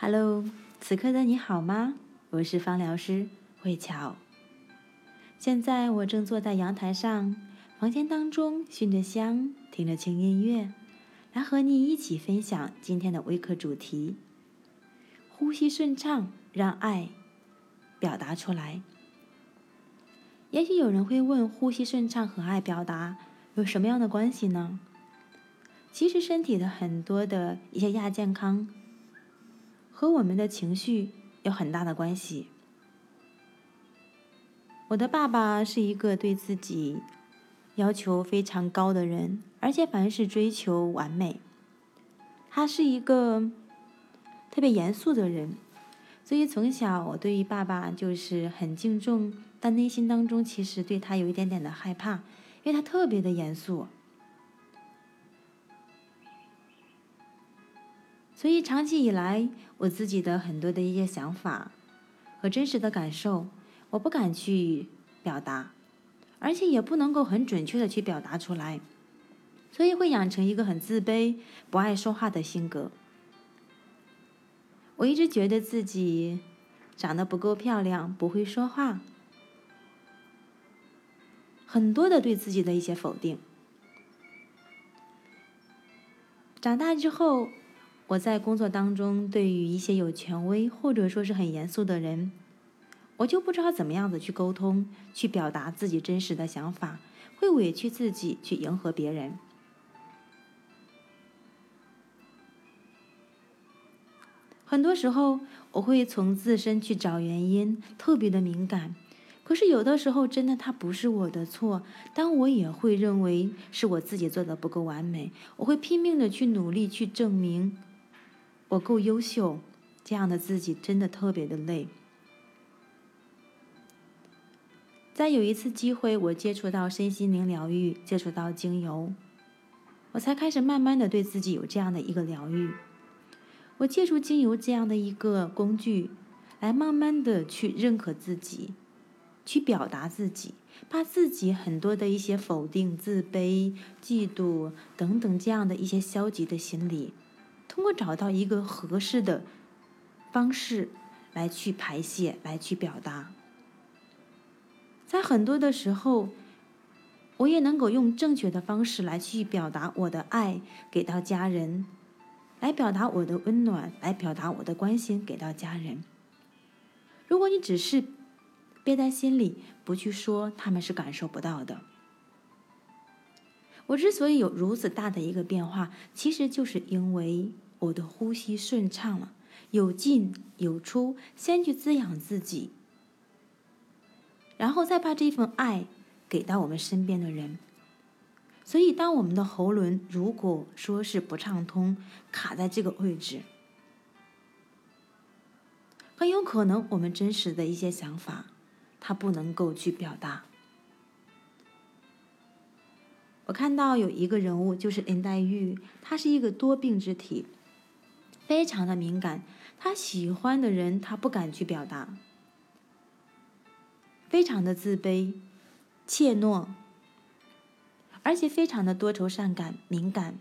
Hello，此刻的你好吗？我是芳疗师慧巧。现在我正坐在阳台上，房间当中熏着香，听着轻音乐，来和你一起分享今天的微课主题：呼吸顺畅，让爱表达出来。也许有人会问，呼吸顺畅和爱表达有什么样的关系呢？其实身体的很多的一些亚健康。和我们的情绪有很大的关系。我的爸爸是一个对自己要求非常高的人，而且凡事追求完美。他是一个特别严肃的人，所以从小我对于爸爸就是很敬重，但内心当中其实对他有一点点的害怕，因为他特别的严肃。所以长期以来，我自己的很多的一些想法和真实的感受，我不敢去表达，而且也不能够很准确的去表达出来，所以会养成一个很自卑、不爱说话的性格。我一直觉得自己长得不够漂亮，不会说话，很多的对自己的一些否定。长大之后。我在工作当中，对于一些有权威或者说是很严肃的人，我就不知道怎么样子去沟通、去表达自己真实的想法，会委屈自己去迎合别人。很多时候，我会从自身去找原因，特别的敏感。可是有的时候，真的它不是我的错，但我也会认为是我自己做的不够完美，我会拼命的去努力去证明。我够优秀，这样的自己真的特别的累。在有一次机会，我接触到身心灵疗愈，接触到精油，我才开始慢慢的对自己有这样的一个疗愈。我借助精油这样的一个工具，来慢慢的去认可自己，去表达自己，把自己很多的一些否定、自卑、嫉妒等等这样的一些消极的心理。通过找到一个合适的方式来去排泄，来去表达，在很多的时候，我也能够用正确的方式来去表达我的爱给到家人，来表达我的温暖，来表达我的关心给到家人。如果你只是憋在心里不去说，他们是感受不到的。我之所以有如此大的一个变化，其实就是因为我的呼吸顺畅了，有进有出，先去滋养自己，然后再把这份爱给到我们身边的人。所以，当我们的喉咙如果说是不畅通，卡在这个位置，很有可能我们真实的一些想法，它不能够去表达。我看到有一个人物，就是林黛玉，她是一个多病之体，非常的敏感。她喜欢的人，她不敢去表达，非常的自卑、怯懦，而且非常的多愁善感、敏感。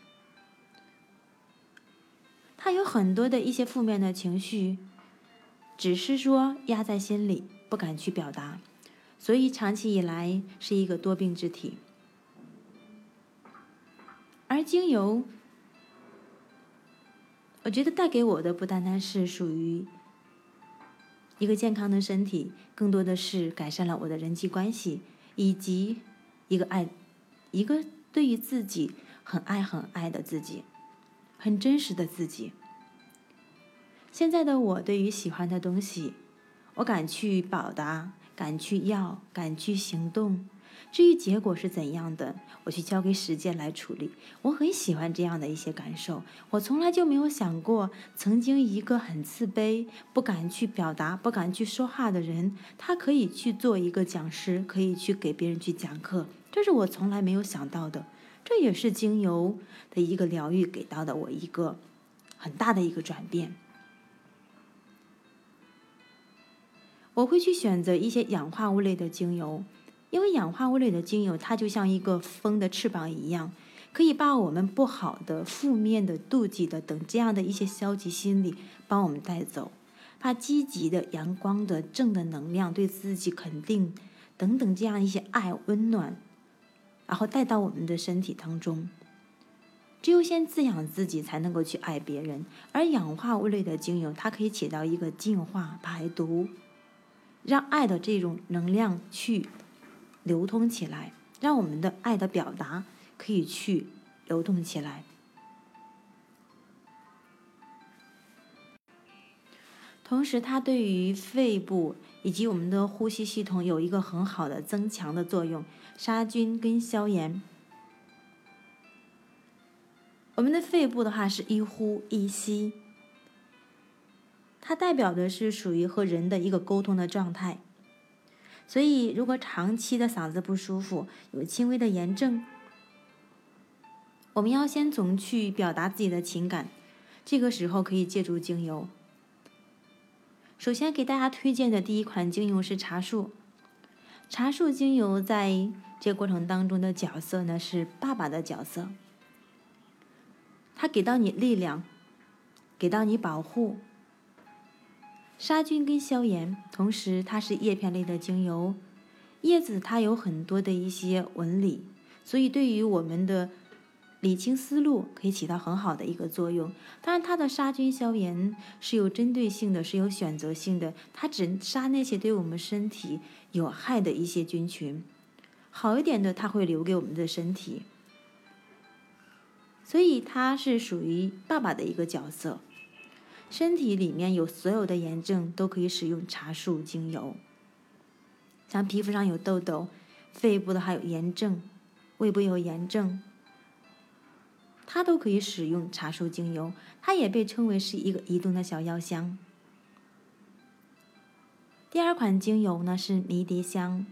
她有很多的一些负面的情绪，只是说压在心里，不敢去表达，所以长期以来是一个多病之体。而精油，我觉得带给我的不单单是属于一个健康的身体，更多的是改善了我的人际关系，以及一个爱，一个对于自己很爱很爱的自己，很真实的自己。现在的我对于喜欢的东西，我敢去表达，敢去要，敢去行动。至于结果是怎样的，我去交给时间来处理。我很喜欢这样的一些感受。我从来就没有想过，曾经一个很自卑、不敢去表达、不敢去说话的人，他可以去做一个讲师，可以去给别人去讲课。这是我从来没有想到的。这也是精油的一个疗愈给到的我一个很大的一个转变。我会去选择一些氧化物类的精油。因为氧化物类的精油，它就像一个风的翅膀一样，可以把我们不好的、负面的、妒忌的等这样的一些消极心理帮我们带走，把积极的、阳光的、正的能量、对自己肯定等等这样一些爱、温暖，然后带到我们的身体当中。只有先滋养自己，才能够去爱别人。而氧化物类的精油，它可以起到一个净化、排毒，让爱的这种能量去流通起来，让我们的爱的表达。可以去流动起来，同时它对于肺部以及我们的呼吸系统有一个很好的增强的作用，杀菌跟消炎。我们的肺部的话是一呼一吸，它代表的是属于和人的一个沟通的状态。所以，如果长期的嗓子不舒服，有轻微的炎症。我们要先从去表达自己的情感，这个时候可以借助精油。首先给大家推荐的第一款精油是茶树。茶树精油在这过程当中的角色呢是爸爸的角色，它给到你力量，给到你保护、杀菌跟消炎，同时它是叶片类的精油，叶子它有很多的一些纹理，所以对于我们的。理清思路可以起到很好的一个作用，当然它的杀菌消炎是有针对性的，是有选择性的，它只杀那些对我们身体有害的一些菌群，好一点的它会留给我们的身体，所以它是属于爸爸的一个角色。身体里面有所有的炎症都可以使用茶树精油，像皮肤上有痘痘，肺部的还有炎症，胃部有炎症。它都可以使用茶树精油，它也被称为是一个移动的小药箱。第二款精油呢是迷迭香，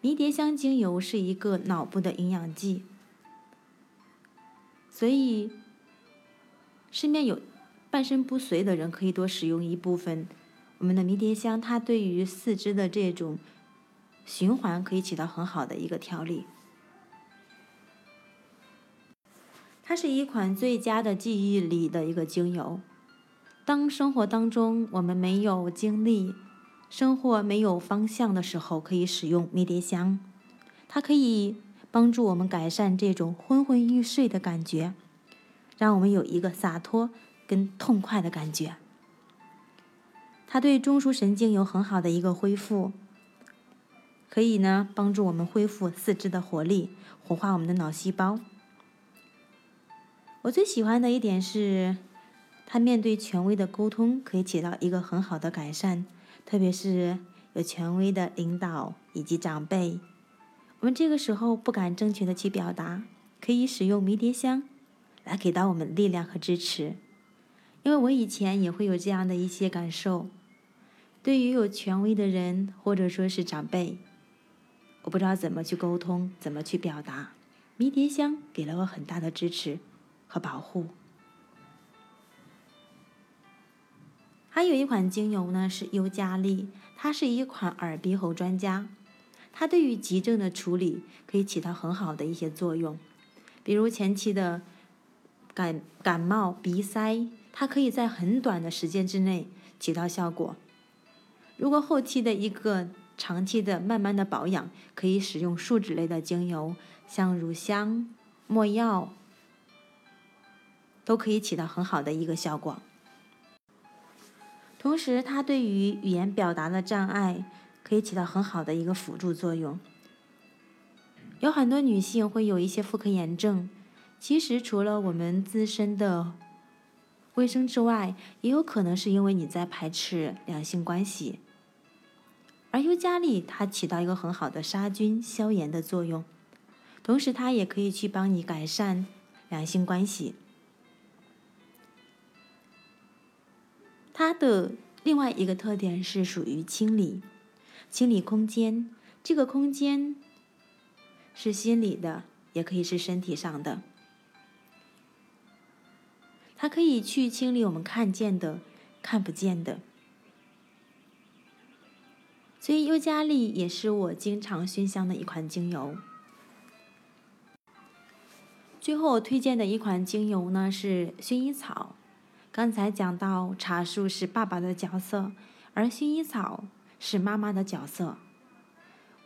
迷迭香精油是一个脑部的营养剂，所以身边有半身不遂的人可以多使用一部分我们的迷迭香，它对于四肢的这种循环可以起到很好的一个调理。它是一款最佳的记忆里的一个精油。当生活当中我们没有精力、生活没有方向的时候，可以使用迷迭香。它可以帮助我们改善这种昏昏欲睡的感觉，让我们有一个洒脱跟痛快的感觉。它对中枢神经有很好的一个恢复，可以呢帮助我们恢复四肢的活力，活化我们的脑细胞。我最喜欢的一点是，他面对权威的沟通可以起到一个很好的改善，特别是有权威的领导以及长辈，我们这个时候不敢正确的去表达，可以使用迷迭香来给到我们力量和支持。因为我以前也会有这样的一些感受，对于有权威的人或者说是长辈，我不知道怎么去沟通，怎么去表达，迷迭香给了我很大的支持。和保护，还有一款精油呢，是尤加利，它是一款耳鼻喉专家，它对于急症的处理可以起到很好的一些作用，比如前期的感感冒、鼻塞，它可以在很短的时间之内起到效果。如果后期的一个长期的慢慢的保养，可以使用树脂类的精油，像乳香、没药。都可以起到很好的一个效果。同时，它对于语言表达的障碍可以起到很好的一个辅助作用。有很多女性会有一些妇科炎症，其实除了我们自身的卫生之外，也有可能是因为你在排斥两性关系。而尤加利它起到一个很好的杀菌消炎的作用，同时它也可以去帮你改善两性关系。它的另外一个特点是属于清理，清理空间。这个空间是心理的，也可以是身体上的。它可以去清理我们看见的、看不见的。所以尤加利也是我经常熏香的一款精油。最后我推荐的一款精油呢是薰衣草。刚才讲到茶树是爸爸的角色，而薰衣草是妈妈的角色。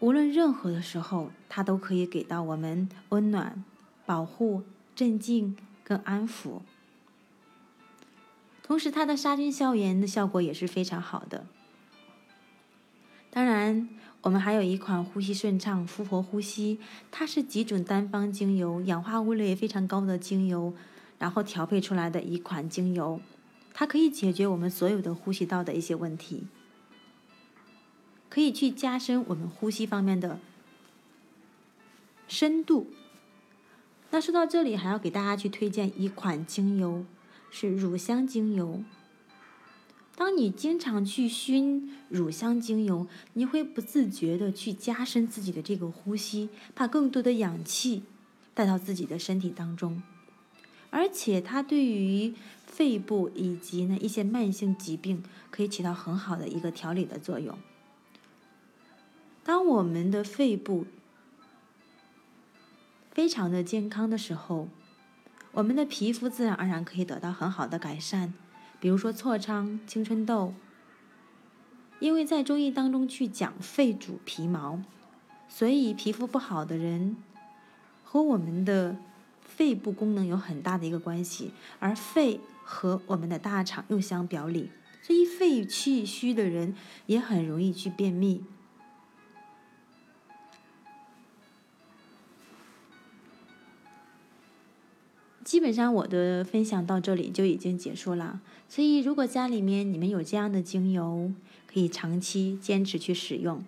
无论任何的时候，它都可以给到我们温暖、保护、镇静跟安抚。同时，它的杀菌消炎的效果也是非常好的。当然，我们还有一款呼吸顺畅、复活呼吸，它是几种单方精油、氧化物类非常高的精油。然后调配出来的一款精油，它可以解决我们所有的呼吸道的一些问题，可以去加深我们呼吸方面的深度。那说到这里，还要给大家去推荐一款精油，是乳香精油。当你经常去熏乳香精油，你会不自觉的去加深自己的这个呼吸，把更多的氧气带到自己的身体当中。而且它对于肺部以及呢一些慢性疾病可以起到很好的一个调理的作用。当我们的肺部非常的健康的时候，我们的皮肤自然而然可以得到很好的改善，比如说痤疮、青春痘。因为在中医当中去讲肺主皮毛，所以皮肤不好的人和我们的。肺部功能有很大的一个关系，而肺和我们的大肠又相表里，所以肺气虚的人也很容易去便秘。基本上我的分享到这里就已经结束了，所以如果家里面你们有这样的精油，可以长期坚持去使用。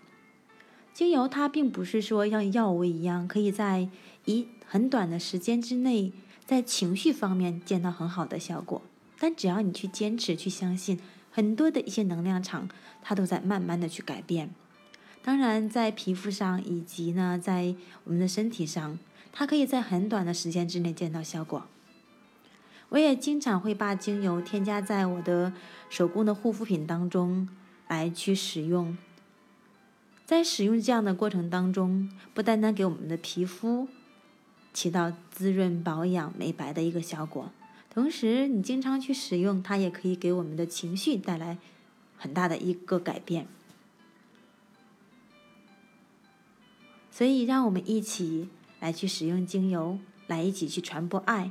精油它并不是说像药物一样，可以在一很短的时间之内，在情绪方面见到很好的效果。但只要你去坚持、去相信，很多的一些能量场，它都在慢慢的去改变。当然，在皮肤上以及呢，在我们的身体上，它可以在很短的时间之内见到效果。我也经常会把精油添加在我的手工的护肤品当中来去使用。在使用这样的过程当中，不单单给我们的皮肤起到滋润、保养、美白的一个效果，同时你经常去使用它，也可以给我们的情绪带来很大的一个改变。所以，让我们一起来去使用精油，来一起去传播爱。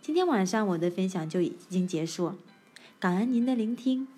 今天晚上我的分享就已经结束，感恩您的聆听。